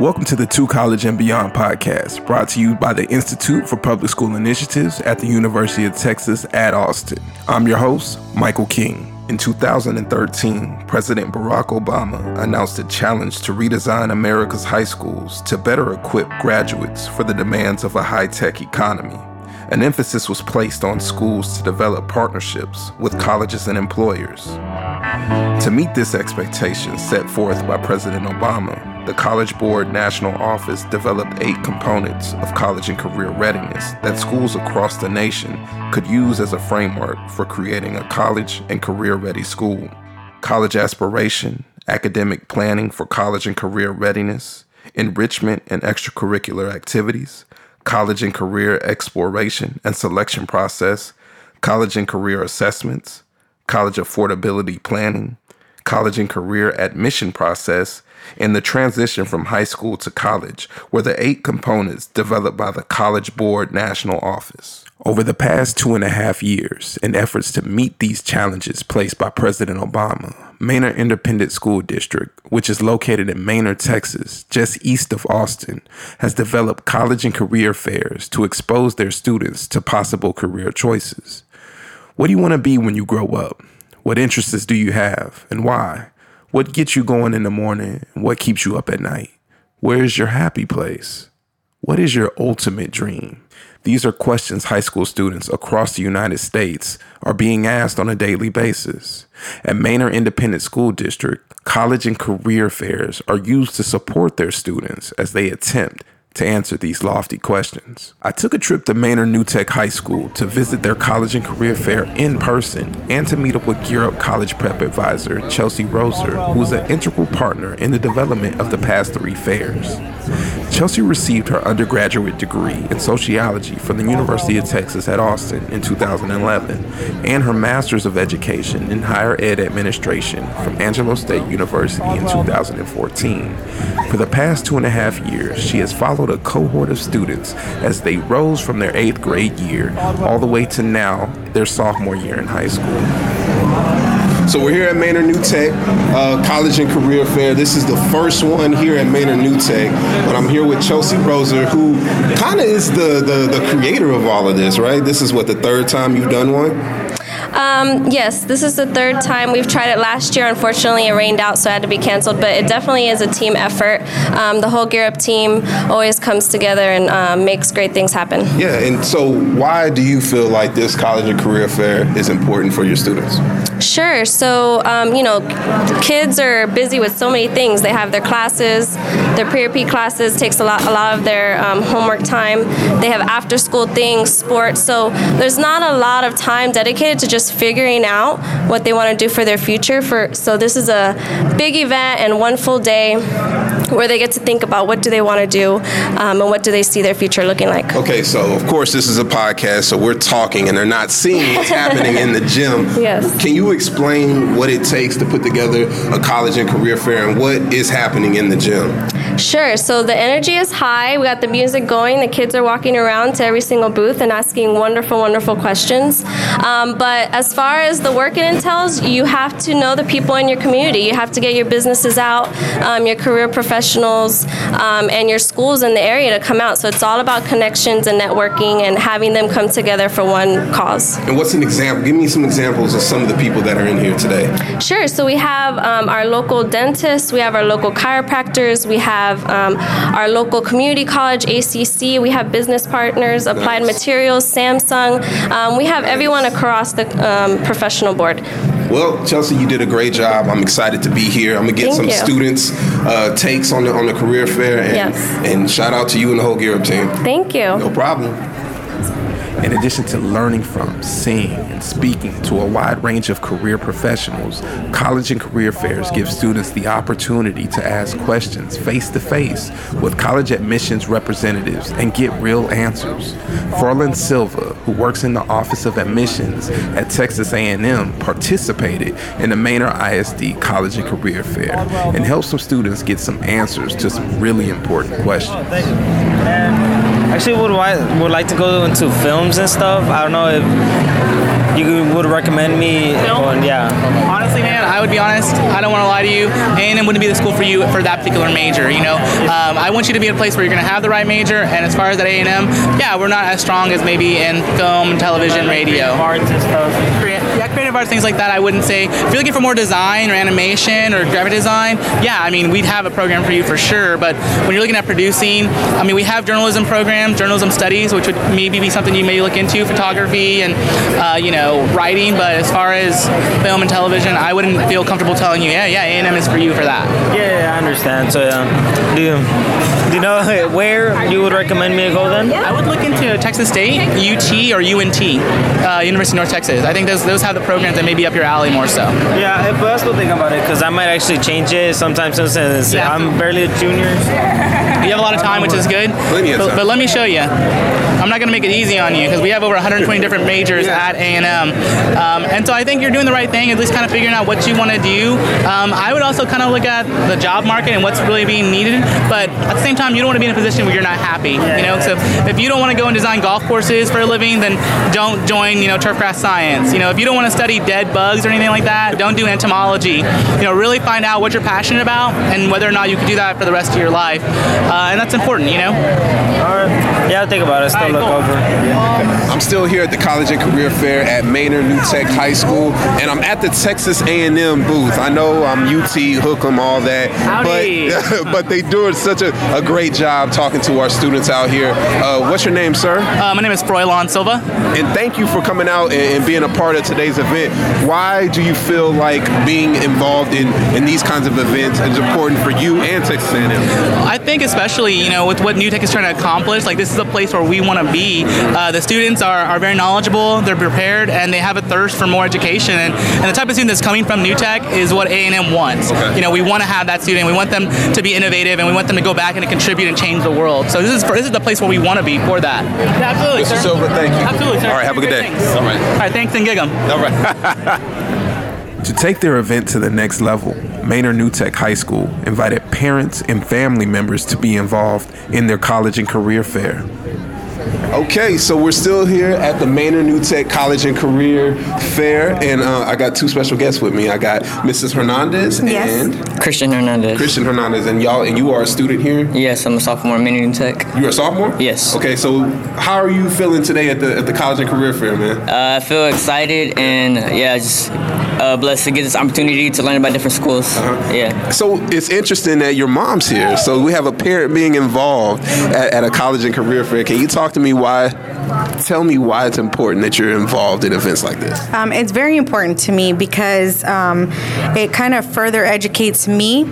Welcome to the To College and Beyond podcast, brought to you by the Institute for Public School Initiatives at the University of Texas at Austin. I'm your host, Michael King. In 2013, President Barack Obama announced a challenge to redesign America's high schools to better equip graduates for the demands of a high tech economy. An emphasis was placed on schools to develop partnerships with colleges and employers. To meet this expectation set forth by President Obama, the College Board National Office developed eight components of college and career readiness that schools across the nation could use as a framework for creating a college and career ready school. College aspiration, academic planning for college and career readiness, enrichment and extracurricular activities, college and career exploration and selection process, college and career assessments, college affordability planning, college and career admission process, and the transition from high school to college were the eight components developed by the College Board National Office. Over the past two and a half years, in efforts to meet these challenges placed by President Obama, Manor Independent School District, which is located in Manor, Texas, just east of Austin, has developed college and career fairs to expose their students to possible career choices. What do you want to be when you grow up? What interests do you have and why? What gets you going in the morning? What keeps you up at night? Where is your happy place? What is your ultimate dream? These are questions high school students across the United States are being asked on a daily basis. At Manor Independent School District, college and career fairs are used to support their students as they attempt to answer these lofty questions. I took a trip to Manor New Tech High School to visit their college and career fair in person and to meet up with Gear Up College Prep advisor Chelsea Roser, who is an integral partner in the development of the past three fairs. Chelsea received her undergraduate degree in sociology from the University of Texas at Austin in 2011 and her master's of education in higher ed administration from Angelo State University in 2014. For the past two and a half years, she has followed a cohort of students as they rose from their eighth grade year all the way to now their sophomore year in high school. So we're here at Manor New Tech uh, College and Career Fair. This is the first one here at Manor New Tech, but I'm here with Chelsea Roser, who kind of is the, the the creator of all of this, right? This is what the third time you've done one. Um, yes, this is the third time we've tried it. Last year, unfortunately, it rained out, so it had to be canceled. But it definitely is a team effort. Um, the whole Gear Up team always comes together and um, makes great things happen. Yeah, and so why do you feel like this college and career fair is important for your students? Sure. So, um, you know, kids are busy with so many things. They have their classes, their pre-AP classes takes a lot, a lot of their um, homework time. They have after-school things, sports. So there's not a lot of time dedicated to just figuring out what they want to do for their future. For so this is a big event and one full day where they get to think about what do they want to do um, and what do they see their future looking like. Okay, so of course this is a podcast, so we're talking and they're not seeing what's happening in the gym. Yes. Can you explain what it takes to put together a college and career fair and what is happening in the gym? Sure. So the energy is high. We got the music going. The kids are walking around to every single booth and asking wonderful, wonderful questions. Um, but as far as the work it entails, you have to know the people in your community. You have to get your businesses out, um, your career professionals, um, and your schools in the area to come out. So it's all about connections and networking and having them come together for one cause. And what's an example? Give me some examples of some of the people that are in here today. Sure. So we have um, our local dentists, we have our local chiropractors, we have um, our local community college, ACC. We have business partners, Applied nice. Materials, Samsung. Um, we have everyone across the um, professional board. Well, Chelsea, you did a great job. I'm excited to be here. I'm gonna get Thank some you. students' uh, takes on the on the career fair, and, yes. and shout out to you and the whole Gear Up team. Thank you. No problem. In addition to learning from, seeing, and speaking to a wide range of career professionals, college and career fairs give students the opportunity to ask questions face to face with college admissions representatives and get real answers. Froilan Silva, who works in the Office of Admissions at Texas A&M, participated in the Manor ISD College and Career Fair and helped some students get some answers to some really important questions. Actually, would would like to go into films and stuff. I don't know if you would recommend me going, yeah. Honestly, man, I would be honest. I don't want to lie to you. A&M wouldn't be the school for you for that particular major. You know, um, I want you to be in a place where you're going to have the right major. And as far as at A&M, yeah, we're not as strong as maybe in film, television, radio. Arts and stuff. Yeah, creative arts, things like that. I wouldn't say. If you're looking for more design or animation or graphic design, yeah, I mean, we'd have a program for you for sure. But when you're looking at producing, I mean, we have journalism programs, journalism studies, which would maybe be something you may look into, photography and uh, you know writing. But as far as film and television, I wouldn't feel comfortable telling you, yeah, yeah, A&M is for you for that. Yeah, yeah I understand. So, yeah. do you, do you know where you would recommend me to go then? I would look into Texas State, UT, or UNT, uh, University of North Texas. I think those those have the programs that may be up your alley more so. Yeah, but I still think about it because I might actually change it sometime soon since Yeah. I'm barely a junior. You have a lot of time, which is good. Plenty of But, time. but let me show you. I'm not going to make it easy on you because we have over 120 different majors at A&M, um, and so I think you're doing the right thing. At least kind of figuring out what you want to do. Um, I would also kind of look at the job market and what's really being needed. But at the same time, you don't want to be in a position where you're not happy. You know, so if you don't want to go and design golf courses for a living, then don't join. You know, turfgrass science. You know, if you don't want to study dead bugs or anything like that, don't do entomology. You know, really find out what you're passionate about and whether or not you can do that for the rest of your life. Uh, and that's important. You know. All right. Yeah, I'll think about it. Still All right, look cool. over. Yeah. I'm still here at the College and Career Fair at Manor New Tech High School, and I'm at the Texas A&M booth. I know I'm UT, Hook'em, all that, Howdy. but but they doing such a, a great job talking to our students out here. Uh, what's your name, sir? Uh, my name is Froilan Silva. And thank you for coming out and, and being a part of today's event. Why do you feel like being involved in, in these kinds of events is important for you and Texas A&M? I think especially, you know, with what New Tech is trying to accomplish, like this is a place where we want to be. Uh, the students are, are very knowledgeable, they're prepared, and they have a thirst for more education. And, and the type of student that's coming from New Tech is what A&M wants. Okay. You know, we want to have that student. We want them to be innovative, and we want them to go back and to contribute and change the world. So this is this is the place where we want to be for that. Absolutely, Mr. sir. Silva, thank you. Absolutely, sir. All right, have a good day. Thanks. All right. All right, thanks and gig 'em. All right. to take their event to the next level, Manor New Tech High School invited parents and family members to be involved in their college and career fair. Okay, so we're still here at the Manor New Tech College and Career Fair, and uh, I got two special guests with me. I got Mrs. Hernandez Yes. and Christian Hernandez. Christian Hernandez, and y'all, and you are a student here. Yes, I'm a sophomore at Michigan Tech. You're a sophomore. Yes. Okay, so how are you feeling today at the at the College and Career Fair, man? Uh, I feel excited and yeah, just uh, blessed to get this opportunity to learn about different schools. Uh-huh. Yeah. So it's interesting that your mom's here. So we have a parent being involved at, at a college and career fair. Can you talk to me why? Tell me why it's important that you're involved in events like this. Um, it's very important to me because um, it kind of further educates me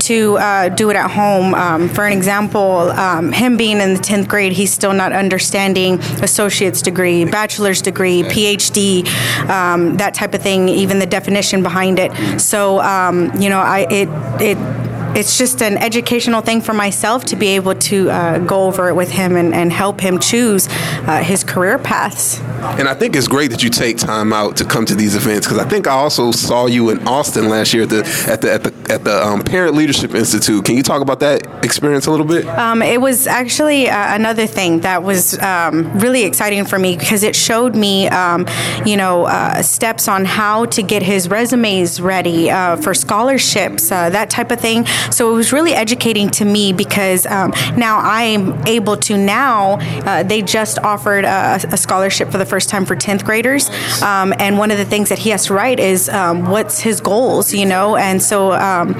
to uh, do it at home. Um, for an example, um, him being in the 10th grade, he's still not understanding associate's degree, bachelor's degree, PhD, um, that type of thing, even the definition behind it. So, um, you know, I it it it's just an educational thing for myself to be able to uh, go over it with him and, and help him choose uh, his career paths. And I think it's great that you take time out to come to these events because I think I also saw you in Austin last year at the at the at the at the um, Parent Leadership Institute. Can you talk about that experience a little bit? Um, it was actually uh, another thing that was um, really exciting for me because it showed me, um, you know, uh, steps on how to get his resumes ready uh, for scholarships, uh, that type of thing. So it was really educating to me because um, now I'm able to now. Uh, they just offered a, a scholarship for the first time for 10th graders, um, and one of the things that he has to write is um, what's his goals, you know, and so. Um,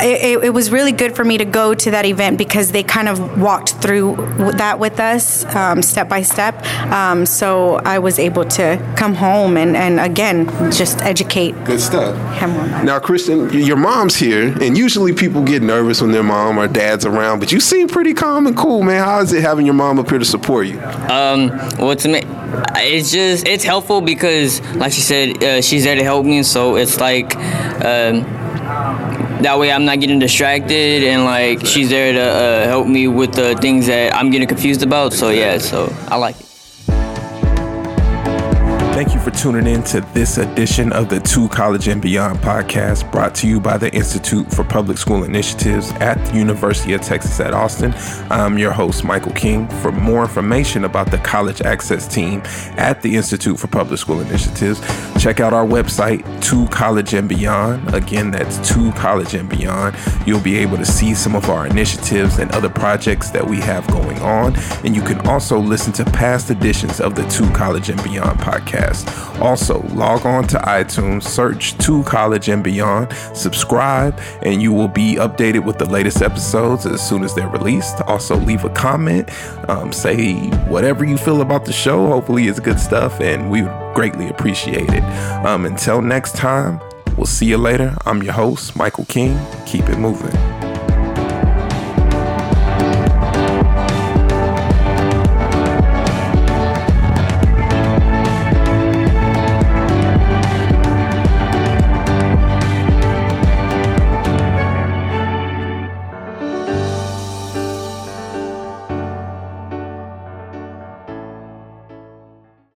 it, it- it was really good for me to go to that event because they kind of walked through that with us um, step by step. Um, so I was able to come home and, and again, just educate Good stuff. him on that. Now, Christian, your mom's here, and usually people get nervous when their mom or dad's around, but you seem pretty calm and cool, man. How is it having your mom up here to support you? Um, well, to me, it's just it's helpful because, like she said, uh, she's there to help me. So it's like. Um, that way I'm not getting distracted and like she's there to uh, help me with the things that I'm getting confused about. So yeah, so I like it. Thank you for tuning in to this edition of the To College and Beyond podcast brought to you by the Institute for Public School Initiatives at the University of Texas at Austin. I'm your host, Michael King. For more information about the college access team at the Institute for Public School Initiatives, check out our website, To College and Beyond. Again, that's To College and Beyond. You'll be able to see some of our initiatives and other projects that we have going on. And you can also listen to past editions of the To College and Beyond podcast. Also, log on to iTunes, search To College and Beyond, subscribe, and you will be updated with the latest episodes as soon as they're released. Also, leave a comment, um, say whatever you feel about the show. Hopefully, it's good stuff, and we would greatly appreciate it. Um, until next time, we'll see you later. I'm your host, Michael King. Keep it moving.